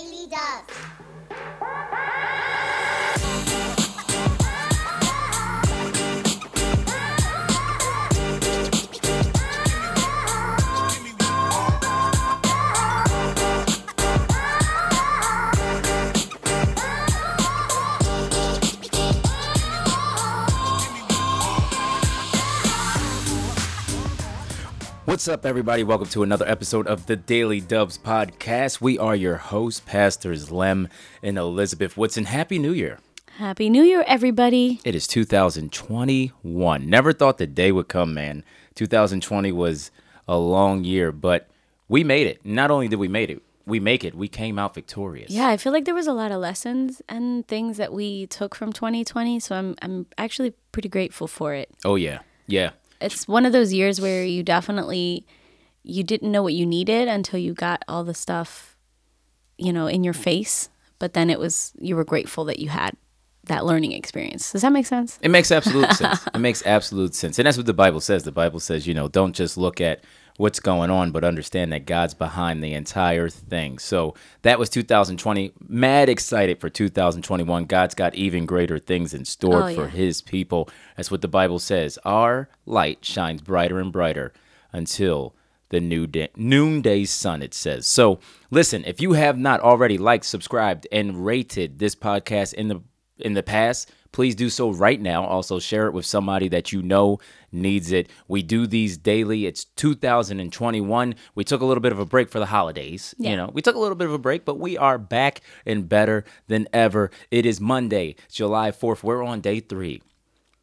Daily Dubs. What's up, everybody? Welcome to another episode of the Daily Dubs podcast. We are your hosts, Pastors Lem and Elizabeth Woodson. Happy New Year. Happy New Year, everybody. It is 2021. Never thought the day would come, man. 2020 was a long year, but we made it. Not only did we make it, we make it. We came out victorious. Yeah, I feel like there was a lot of lessons and things that we took from 2020, so I'm I'm actually pretty grateful for it. Oh yeah. Yeah. It's one of those years where you definitely you didn't know what you needed until you got all the stuff, you know, in your face, but then it was you were grateful that you had that learning experience. Does that make sense? It makes absolute sense. It makes absolute sense. And that's what the Bible says. The Bible says, you know, don't just look at what's going on, but understand that God's behind the entire thing. So that was 2020. Mad excited for 2021. God's got even greater things in store Oh, for yeah. his people. That's what the Bible says. Our light shines brighter and brighter until the new day, noonday sun, it says. So listen, if you have not already liked, subscribed, and rated this podcast in the in the past, please do so right now. Also, share it with somebody that you know needs it. We do these daily. It's 2021. We took a little bit of a break for the holidays. Yeah. You know, we took a little bit of a break, but we are back and better than ever. It is Monday, July 4th. We're on day three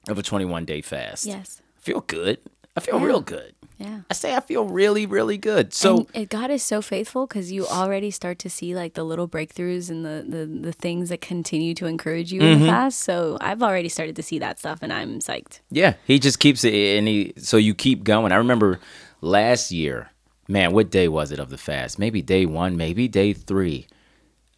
of a 21 day fast. Yes. Feel good. I feel Yeah. real good. Yeah. I say I feel really, really good. So, and God is so faithful because you already start to see like the little breakthroughs and the, the, the things that continue to encourage you Mm-hmm. in the fast. So I've already started to see that stuff and I'm psyched. Yeah, he just keeps it, and he so you keep going. I remember last year, man, what day was it of the fast? Maybe day one, maybe day three.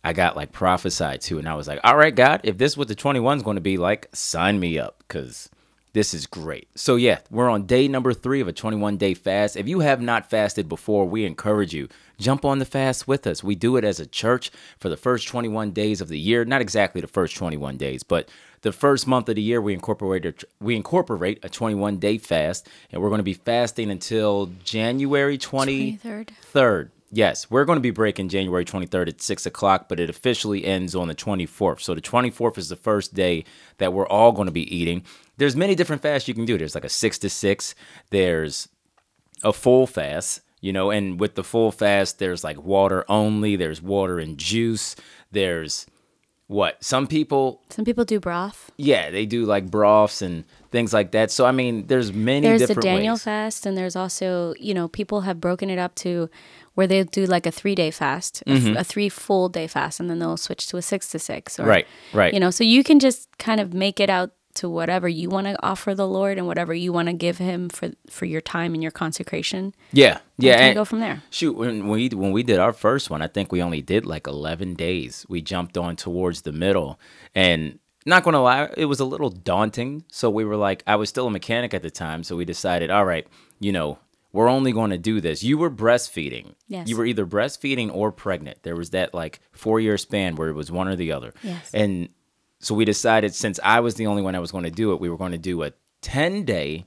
I got like prophesied to, and I was like, "All right, God, if this is what the 21 is going to be like, sign me up, because this is great." So yeah, we're on day number three of a 21 day fast. If you have not fasted before, we encourage you jump on the fast with us. We do it as a church for the first 21 days of the year. Not exactly the first 21 days, but the first month of the year we incorporate a, we incorporate a 21 day fast, and we're going to be fasting until January 20. 23rd. Yes, we're going to be breaking January 23rd at 6 o'clock, but it officially ends on the 24th. So the 24th is the first day that we're all going to be eating. There's many different fasts you can do. There's like a 6 to 6. There's a full fast, you know, and with the full fast, there's like water only, there's water and juice, there's what? Some people, Some people do broth. yeah, they do like broths and things like that. So, I mean, there's many There's the Daniel ways. fast, and there's also, you know, people have broken it up to where they do like a three day fast, Mm-hmm. a, three full day fast, and then they'll switch to a six to six. Or, Right, right. You know, so you can just kind of make it out to whatever you want to offer the Lord and whatever you want to give Him for for your time and your consecration. Yeah, yeah. of and- go from there. Shoot, when we when we did our first one, I think we only did like eleven days. We jumped on towards the middle, and not gonna lie, it was a little daunting. So we were like, I was still a mechanic at the time, so we decided, all right, you know, we're only going to do this. You were breastfeeding. Yes. You were either breastfeeding or pregnant. There was that like four year span where it was one or the other. Yes. And so we decided, since I was the only one that was going to do it, we were going to do a ten day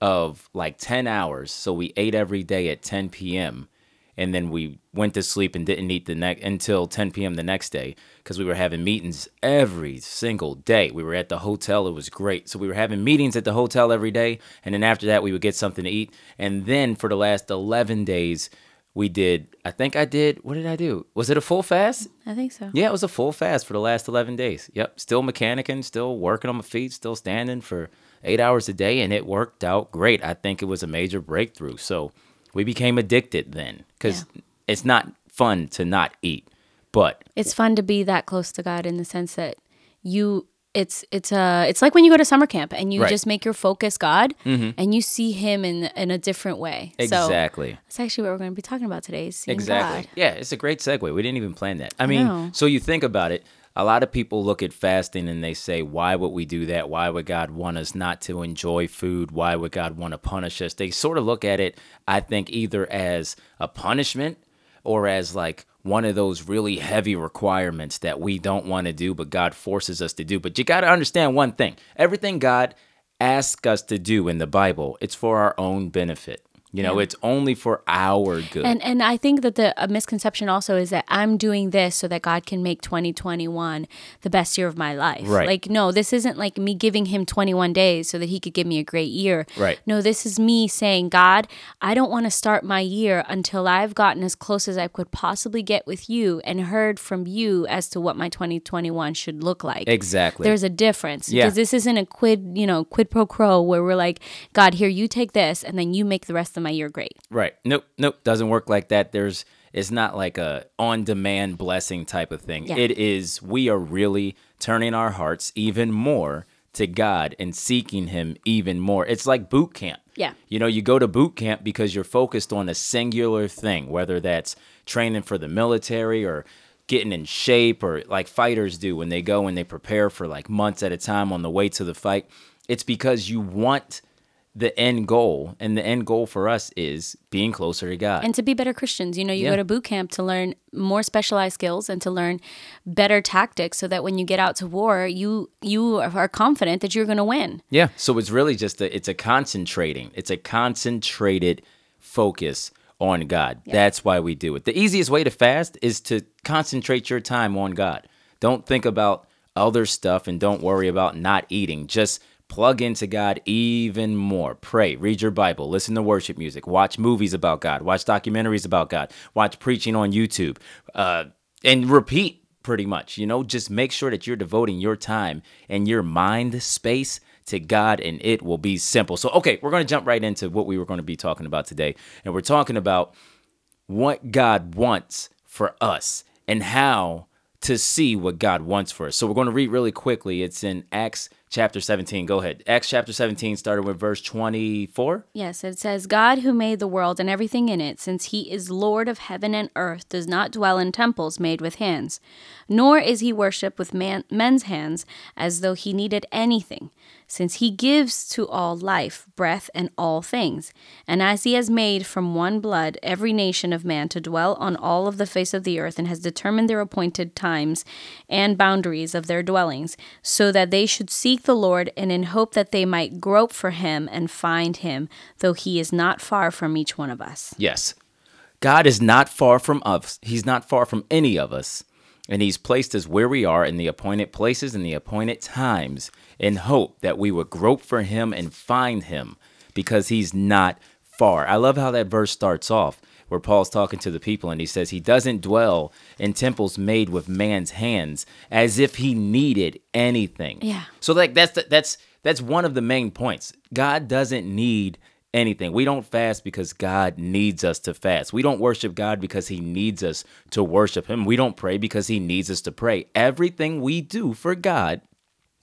of like 10 hours. So we ate every day at 10 p.m. And then we went to sleep and didn't eat the next until 10 p.m. the next day because we were having meetings every single day. We were at the hotel. It was great. So we were having meetings at the hotel every day. And then after that, we would get something to eat. And then for the last 11 days, we did, I think I did, what did I do? Was it a full fast? I think so. Yeah, it was a full fast for the last 11 days. Yep. Still mechanicking, still working on my feet, still standing for eight hours a day, and it worked out great. I think it was a major breakthrough. So we became addicted then because it's not fun to not eat. But It's fun to be that close to God in the sense that you it's it's uh it's like when you go to summer camp and you Right. Mm-hmm. just make your focus God and you see him in in a different way. So exactly. that's actually what we're going to be talking about today. Exactly. God. Yeah, it's a great segue. We didn't even plan that. I mean, know. so you think about it. A lot of people look at fasting and they say, why would we do that? Why would God want us not to enjoy food? Why would God want to punish us? They sort of look at it, I think, either as a punishment or as like, one of those really heavy requirements that we don't want to do, but God forces us to do. But you got to understand one thing everything God asks us to do in the Bible, it's for our own benefit. You know, it's only for our good. And and I think that the a misconception also is that I'm doing this so that God can make 2021 the best year of my life. Right. Like no, this isn't like me giving him 21 days so that he could give me a great year. Right. No, this is me saying, God, I don't want to start my year until I've gotten as close as I could possibly get with you and heard from you as to what my 2021 should look like. exactly. There's a difference Yeah. because this isn't a quid, you know, quid pro quo where we're like, God, here you take this and then you make the rest of my year great. Right. Nope. Nope. Doesn't work like that. There's it's not like a on demand blessing type of thing. Yeah. It is we are really turning our hearts even more to God and seeking him even more. It's like boot camp. Yeah. You know, you go to boot camp because you're focused on a singular thing, whether that's training for the military or getting in shape or like fighters do when they go and they prepare for like months at a time on the way to the fight. It's because you want the end goal, and the end goal for us is being closer to God. and to be better Christians. You know, you Yeah. go to boot camp to learn more specialized skills and to learn better tactics so that when you get out to war, you you are confident that you're going to win. Yeah. So it's really just a it's a concentrating. It's a concentrated focus on God. That's why we do it. The easiest way to fast is to concentrate your time on God. Don't think about other stuff and don't worry about not eating. Just plug into God even more. Pray, read your Bible, listen to worship music, watch movies about God, watch documentaries about God, watch preaching on YouTube, uh, and repeat pretty much. You know, just make sure that you're devoting your time and your mind space to God, and it will be simple. So, okay, we're going to jump right into what we were going to be talking about today. And we're talking about what God wants for us and how to see what God wants for us. So, we're going to read really quickly. It's in Acts chapter 17. Go ahead. Acts chapter 17, starting with verse 24. Yes, it says, God who made the world and everything in it, since he is Lord of heaven and earth, does not dwell in temples made with hands, nor is he worshipped with man, men's hands as though he needed anything, since he gives to all life, breath, and all things. And as he has made from one blood every nation of man to dwell on all of the face of the earth, and has determined their appointed times and boundaries of their dwellings, so that they should seek the Lord, and in hope that they might grope for him and find him, though he is not far from each one of us. Yes. God is not far from us. He's not far from any of us. And He's placed us where we are in the appointed places and the appointed times in hope that we would grope for Him and find Him because He's not far. I love how that verse starts off where Paul's talking to the people and he says he doesn't dwell in temples made with man's hands as if he needed anything. Yeah. So like that's the, that's that's one of the main points. God doesn't need anything. We don't fast because God needs us to fast. We don't worship God because he needs us to worship him. We don't pray because he needs us to pray. Everything we do for God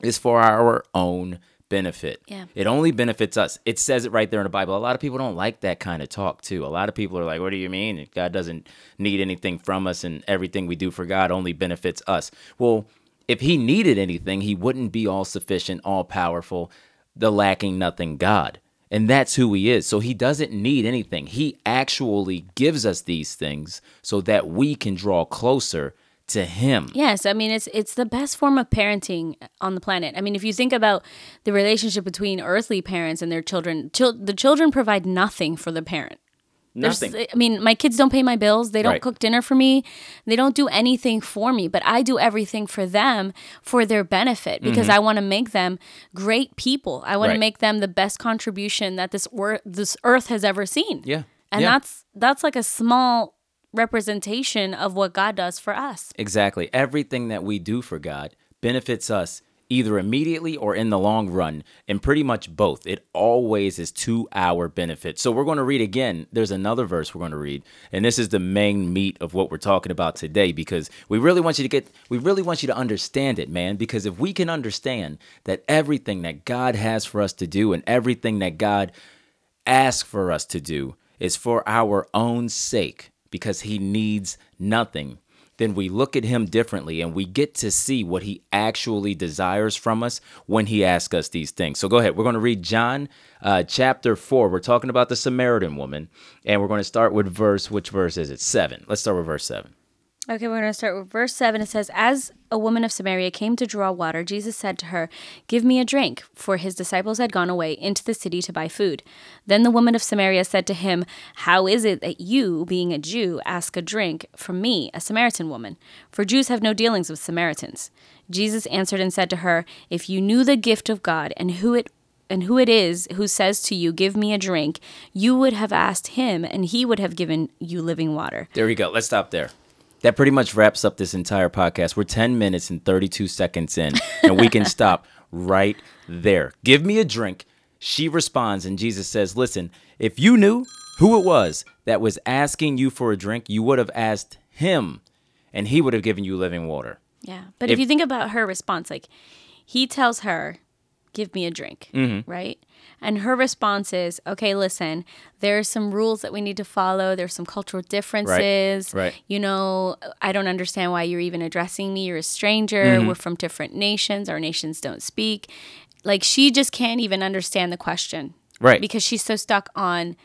is for our own benefit. Yeah. It only benefits us. It says it right there in the Bible. A lot of people don't like that kind of talk too. A lot of people are like, "What do you mean? God doesn't need anything from us and everything we do for God only benefits us." Well, if he needed anything, he wouldn't be all sufficient, all powerful, the lacking nothing God. And that's who he is. So he doesn't need anything. He actually gives us these things so that we can draw closer to him. Yes, I mean it's it's the best form of parenting on the planet. I mean, if you think about the relationship between earthly parents and their children, chil- the children provide nothing for the parent. There's- Nothing. I mean, my kids don't pay my bills. They don't Right. cook dinner for me. They don't do anything for me, but I do everything for them for their benefit because I want to make them great people. I want Mm-hmm. Right. to make them the best contribution that this wor- this earth has ever seen. Yeah. And Yeah. that's that's like a small representation of what God does for us. Exactly. Everything that we do for God benefits us either immediately or in the long run, and pretty much both. It always is to our benefit. So we're going to read again. There's another verse we're going to read, and this is the main meat of what we're talking about today because we really want you to get we really want you to understand it, man, because if we can understand that everything that God has for us to do and everything that God asks for us to do is for our own sake because he needs nothing, then we look at him differently and we get to see what he actually desires from us when he asks us these things. So go ahead. We're going to read John uh, chapter 4. We're talking about the Samaritan woman, and we're going to start with verse, which verse is it? Seven. Let's start with verse seven. Okay, we're going to start with verse 7. It says, As a woman of Samaria came to draw water, Jesus said to her, Give me a drink, for his disciples had gone away into the city to buy food. Then the woman of Samaria said to him, How is it that you, being a Jew, ask a drink from me, a Samaritan woman? For Jews have no dealings with Samaritans. Jesus answered and said to her, If you knew the gift of God and who it and who it is who says to you, Give me a drink, you would have asked him, and he would have given you living water. There we go. Let's stop there. That pretty much wraps up this entire podcast. We're 10 minutes and 32 seconds in, and we can stop right there. Give me a drink. She responds, and Jesus says, Listen, if you knew who it was that was asking you for a drink, you would have asked him, and he would have given you living water. Yeah. But if, If- you think about her response, like he tells her, Give me a drink, Mm-hmm. right? And her response is, Okay, listen, there's some rules that we need to follow. There's some cultural differences. right. You know, I don't understand why you're even addressing me. You're a stranger. Mm-hmm. We're from different nations. Our nations don't speak. Like she just can't even understand the question. Right. Because she's so stuck on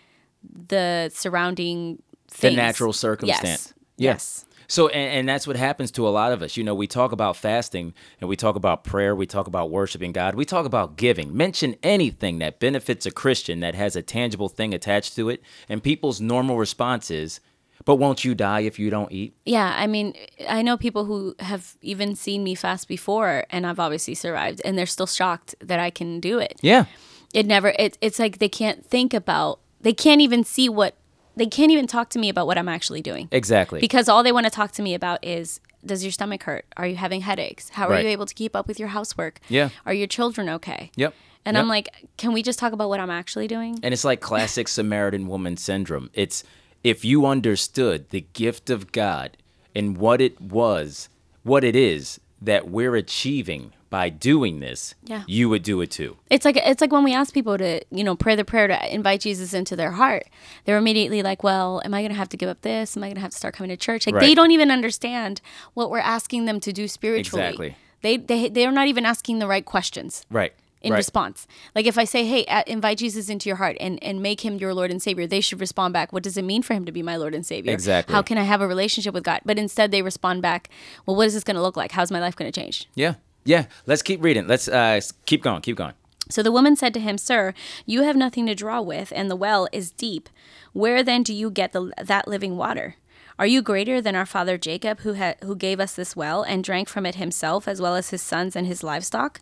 the surrounding The natural circumstance. Yes. Yeah. Yes. So, and, and that's what happens to a lot of us. You know, we talk about fasting and we talk about prayer, we talk about worshiping God, we talk about giving. Mention anything that benefits a Christian that has a tangible thing attached to it, and people's normal response is, but won't you die if you don't eat? Yeah, I mean, I know people who have even seen me fast before, and I've obviously survived, and they're still shocked that I can do it. Yeah. It never. It, it's like they can't think about. They can't even see what. They can't even talk to me about what I'm actually doing Exactly. because all they want to talk to me about is. Does your stomach hurt? Are you having headaches? How are Right. you able to keep up with your housework? Yeah. Are your children okay? Yep. And Yep. I'm like, can we just talk about what I'm actually doing? And it's like classic Samaritan woman syndrome. It's if you understood the gift of God and what it was, what it is that we're achieving by doing this, Yeah. you would do it too. It's like it's like when we ask people to, you know, pray the prayer to invite Jesus into their heart. They're immediately like, "Well, am I going to have to give up this? Am I going to have to start coming to church?" Like they don't even understand what we're asking them to do spiritually. Exactly. They they they're not even asking the right questions Right. In right. response. Like if I say, "Hey, invite Jesus into your heart and and make him your Lord and Savior," they should respond back, "What does it mean for him to be my Lord and Savior? Exactly. How can I have a relationship with God?" But instead, they respond back, "Well, what is this going to look like? How's my life going to change?" Yeah. Yeah. Let's keep reading. Let's uh keep going. Keep going. So the woman said to him, Sir, you have nothing to draw with, and the well is deep. Where then do you get the, that living water? Are you greater than our father Jacob, who, ha- who gave us this well and drank from it himself, as well as his sons and his livestock?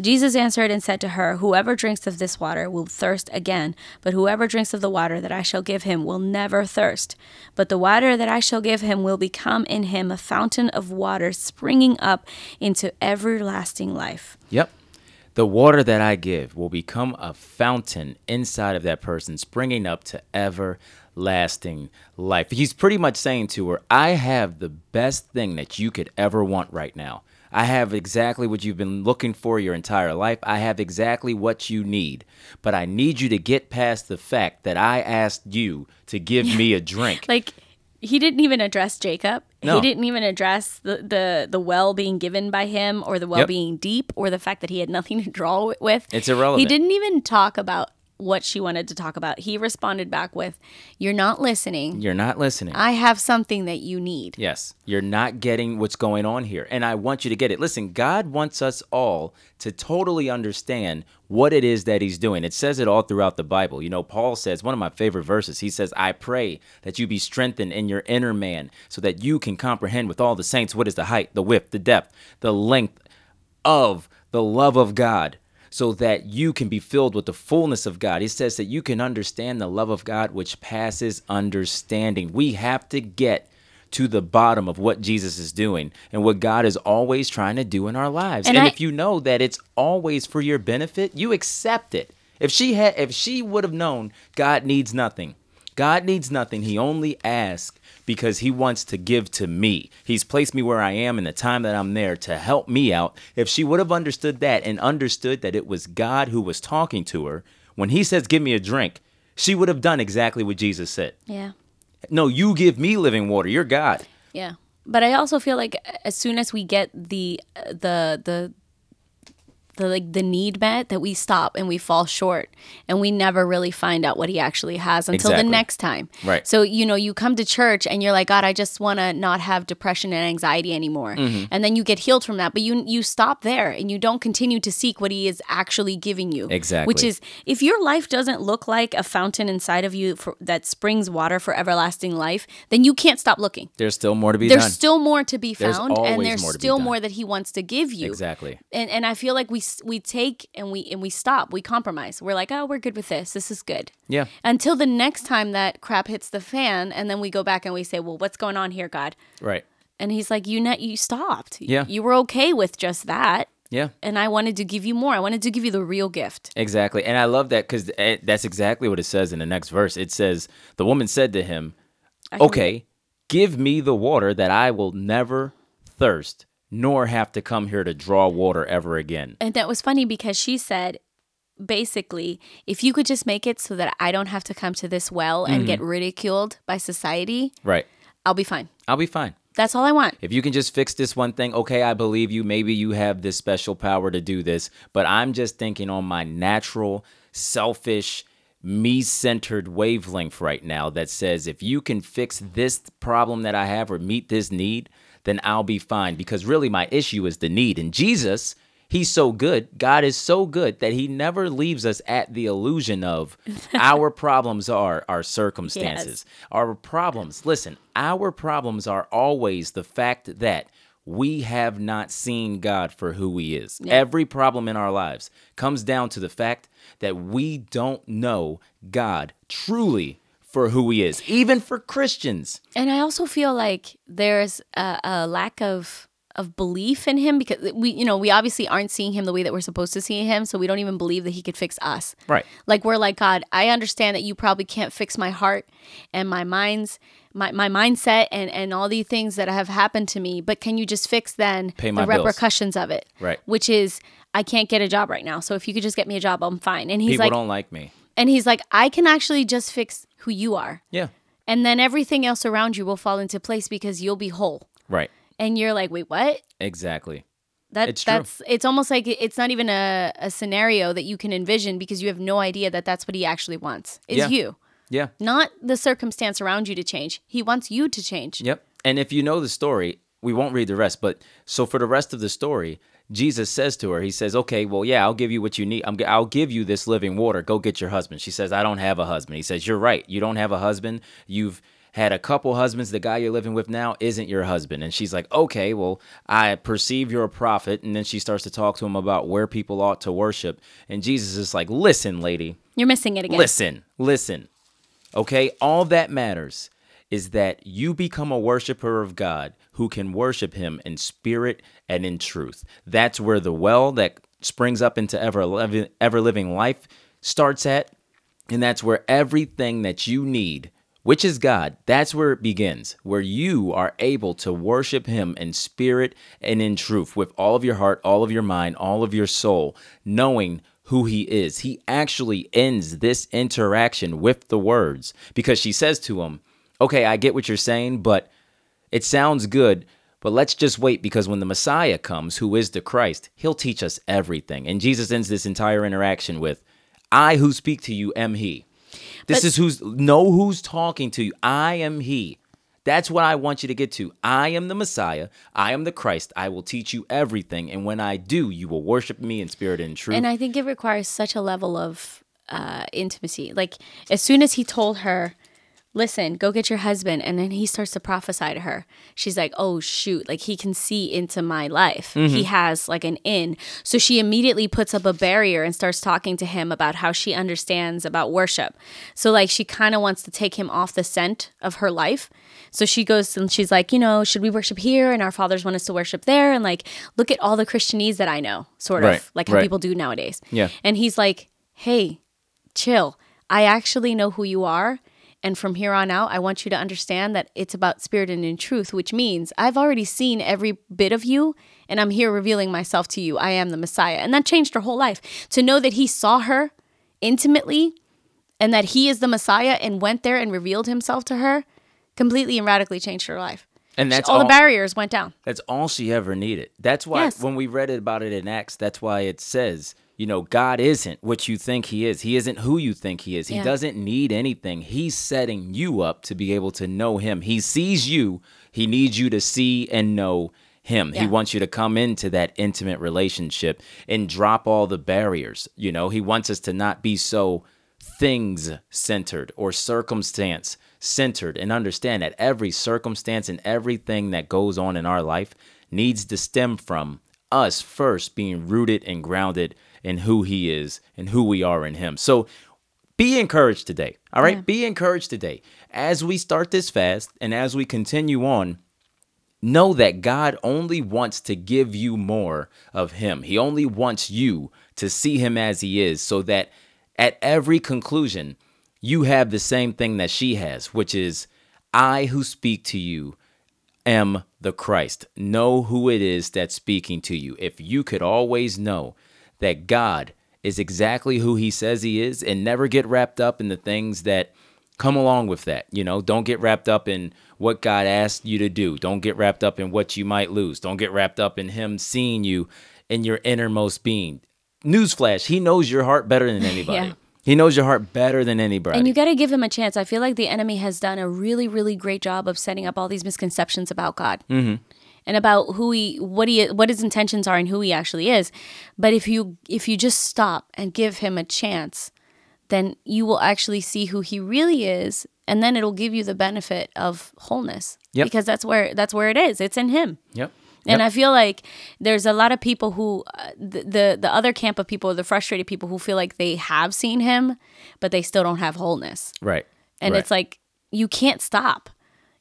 Jesus answered and said to her, Whoever drinks of this water will thirst again, but whoever drinks of the water that I shall give him will never thirst. But the water that I shall give him will become in him a fountain of water springing up into everlasting life. Yep. The water that I give will become a fountain inside of that person, springing up to everlasting life. He's pretty much saying to her, I have the best thing that you could ever want right now. I have exactly what you've been looking for your entire life. I have exactly what you need. But I need you to get past the fact that I asked you to give me a drink. like he didn't even address Jacob. No. He didn't even address the, the the well being given by him or the well Yep. being deep or the fact that he had nothing to draw wi- with. It's irrelevant. He didn't even talk about what she wanted to talk about. He responded back with, "You're not listening. You're not listening. I have something that you need." Yes, you're not getting what's going on here. And I want you to get it. Listen, God wants us all to totally understand what it is that He's doing. It says it all throughout the Bible. You know, Paul says, one of my favorite verses, he says, I pray that you be strengthened in your inner man so that you can comprehend with all the saints what is the height, the width, the depth, the length of the love of God so that you can be filled with the fullness of God. He says that you can understand the love of God which passes understanding. We have to get to the bottom of what Jesus is doing and what God is always trying to do in our lives. And And, I- if you know that it's always for your benefit, you accept it. If she had if she would have known God needs nothing. God needs nothing. He only asks because he wants to give to me. He's placed me where I am in the time that I'm there to help me out. If she would have understood that and understood that it was God who was talking to her, when he says, Give me a drink, she would have done exactly what Jesus said. Yeah. No, you give me living water. You're God. Yeah. But I also feel like uh, as soon as we get the uh, the the the like the need met that we stop and we fall short and we never really find out what he actually has until Exactly. the next time. Right. So, you know, you come to church and you're like, God, I just want to not have depression and anxiety anymore. Mm-hmm. And then you get healed from that, but you you stop there and you don't continue to seek what he is actually giving you. Exactly. Which is if your life doesn't look like a fountain inside of you for, that springs water for everlasting life, then you can't stop looking. There's still more to be There's done. still more to be There's found and there's more still more that he wants to give you exactly. and and I feel like we we take and we and we stop, we compromise. We're like, oh, we're good with this. This is good. Yeah. Until the next time that crap hits the fan, and then we go back and we say, well, what's going on here, God? Right. And He's like, you net, you stopped. Yeah. You were okay with just that, Yeah. and I wanted to give you more. I wanted to give you the real gift. Exactly. And I love that because eh, that's exactly what it says in the next verse. It says, The woman said to him, Okay, give me the water that I will never thirst, nor have to come here to draw water ever again. And that was funny because she said, basically, if you could just make it so that I don't have to come to this well and get mm-hmm. ridiculed by society, Right. I'll be fine. I'll be fine. That's all I want. If you can just fix this one thing, okay, I believe you. Maybe you have this special power to do this, but I'm just thinking on my natural, selfish, me centered wavelength right now that says if you can fix this problem that I have or meet this need, then I'll be fine. Because really, my issue is the need. And Jesus, He's so good. God is so good that He never leaves us at the illusion of our problems are our circumstances. Our problems, listen, our problems are always the fact that we have not seen God for who He is. Every problem in our lives comes down to the fact that we don't know God truly for who He is, even for Christians. And I also feel like there's a, a lack of of belief in him because we you know we obviously aren't seeing him the way that we're supposed to see him so we don't even believe that he could fix us Right. like we're like god i understand that you probably can't fix my heart and my mind's my, my mindset and and all these things that have happened to me but can you just fix then Pay the my bills. repercussions of it Right. which is i can't get a job right now so if you could just get me a job i'm fine and he's People like don't like me. and he's like i can actually just fix who you are Yeah. and then everything else around you will fall into place because you'll be whole Right. and you're like wait what Exactly. that It's true. that's it's almost like it's not even a, a scenario that you can envision because you have no idea that that's what he actually wants is Yeah. you Yeah. not the circumstance around you to change he wants you to change Yep. And if you know the story, we won't read the rest. But so for the rest of the story, Jesus says to her, He says, "Okay, well, yeah, I'll give you what you need. I'm, g- I'll give you this living water. Go get your husband." She says, "I don't have a husband." He says, "You're right. You don't have a husband. You've had a couple husbands. The guy you're living with now isn't your husband." And she's like, "Okay, well, I perceive you're a prophet." And then she starts to talk to him about where people ought to worship. And Jesus is like, "Listen, lady." you're missing it again Listen, listen. Okay, all that matters is that you become a worshiper of God who can worship him in spirit and in truth. That's where the well that springs up into ever living, ever living life starts at, and that's where everything that you need, which is God, that's where it begins, where you are able to worship him in spirit and in truth with all of your heart, all of your mind, all of your soul, knowing who he is. He actually ends this interaction with the words because she says to him, Okay, I get what you're saying, but it sounds good, but let's just wait because when the Messiah comes, who is the Christ, he'll teach us everything. And Jesus ends this entire interaction with, I who speak to you am he. This But- is who's know who's talking to you. I am he. That's what I want you to get to. I am the Messiah. I am the Christ. I will teach you everything. And when I do, you will worship me in spirit and truth. and i think it requires such a level of uh, intimacy like as soon as he told her listen go get your husband and then he starts to prophesy to her she's like oh shoot like he can see into my life he mm-hmm. has like an in so she immediately puts up a barrier and starts talking to him about how she understands about worship so like she kind of wants to take him off the scent of her life so she goes and she's like you know should we worship here and our fathers want us to worship there and like look at all the christianese that i know sort Right, of like how right. people do nowadays Yeah. and he's like hey chill. I actually know who you are. And from here on out, I want you to understand that it's about spirit and in truth, which means I've already seen every bit of you and I'm here revealing myself to you. I am the Messiah. And that changed her whole life. To know that he saw her intimately and that he is the Messiah and went there and revealed himself to her completely and radically changed her life. And that's all, all- the barriers went down. That's all she ever needed. That's why Yes. when we read it about it in Acts, that's why it says, you know, God isn't what you think he is. He isn't who you think he is. He Yeah. doesn't need anything. He's setting you up to be able to know him. He sees you. He needs you to see and know him. He wants you to come into that intimate relationship and drop all the barriers. You know, he wants us to not be so things centered or circumstance centered and understand that every circumstance and everything that goes on in our life needs to stem from us first being rooted and grounded in who he is and who we are in him. So be encouraged today. All right? Yeah. Be encouraged today. As we start this fast and as we continue on, know that God only wants to give you more of Him. He only wants you to see Him as He is, so that at every conclusion, you have the same thing that she has, which is, I who speak to you am the Christ. Know who it is that's speaking to you. If you could always know that God is exactly who he says he is and never get wrapped up in the things that come along with that. You know, don't get wrapped up in what God asked you to do. Don't get wrapped up in what you might lose. Don't get wrapped up in him seeing you in your innermost being. Newsflash, he knows your heart better than anybody. Yeah. He knows your heart better than anybody. And you got to give him a chance. I feel like the enemy has done a really, really great job of setting up all these misconceptions about God Mm-hmm. And about who he, what he, what his intentions are, and who he actually is. But if you, if you just stop and give him a chance, then you will actually see who he really is, and then it'll give you the benefit of wholeness. Yep. Because that's where that's where it is. It's in him. yep. And Yep. I feel like there's a lot of people who, uh, the, the the other camp of people, the frustrated people who feel like they have seen him, but they still don't have wholeness. right. And right. it's like you can't stop.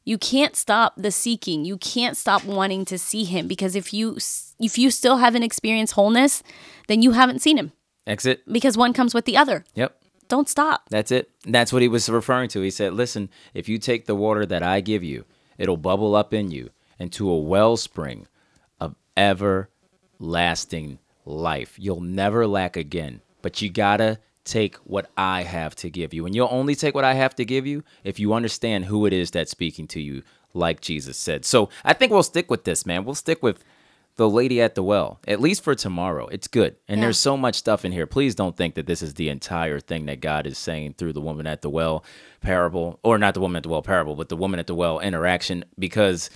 You can't stop the seeking. You can't stop wanting to see him because if you if you still haven't experienced wholeness, then you haven't seen him exit. because one comes with the other. Yep. Don't stop. That's it. That's what he was referring to. He said, Listen, if you take the water that I give you, it'll bubble up in you into a wellspring of everlasting life. You'll never lack again. But you gotta take what I have to give you. And you'll only take what I have to give you if you understand who it is that's speaking to you, like Jesus said. So I think we'll stick with this, man. We'll stick with the lady at the well, at least for tomorrow. It's good. And Yeah. there's so much stuff in here. Please don't think that this is the entire thing that God is saying through the woman at the well parable, or not the woman at the well parable, but the woman at the well interaction, because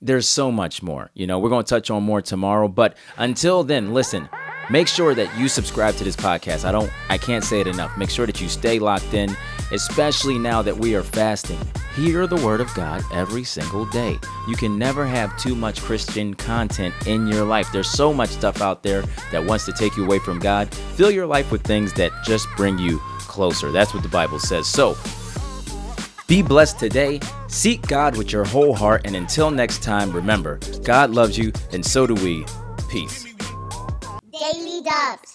there's so much more. You know, we're going to touch on more tomorrow. But until then, listen, make sure that you subscribe to this podcast. I don't, I can't say it enough. Make sure that you stay locked in, especially now that we are fasting. Hear the word of God every single day. You can never have too much Christian content in your life. There's so much stuff out there that wants to take you away from God. Fill your life with things that just bring you closer. That's what the Bible says. So, be blessed today. Seek God with your whole heart. And until next time, remember, God loves you, and so do we. Peace. Daily Dubs.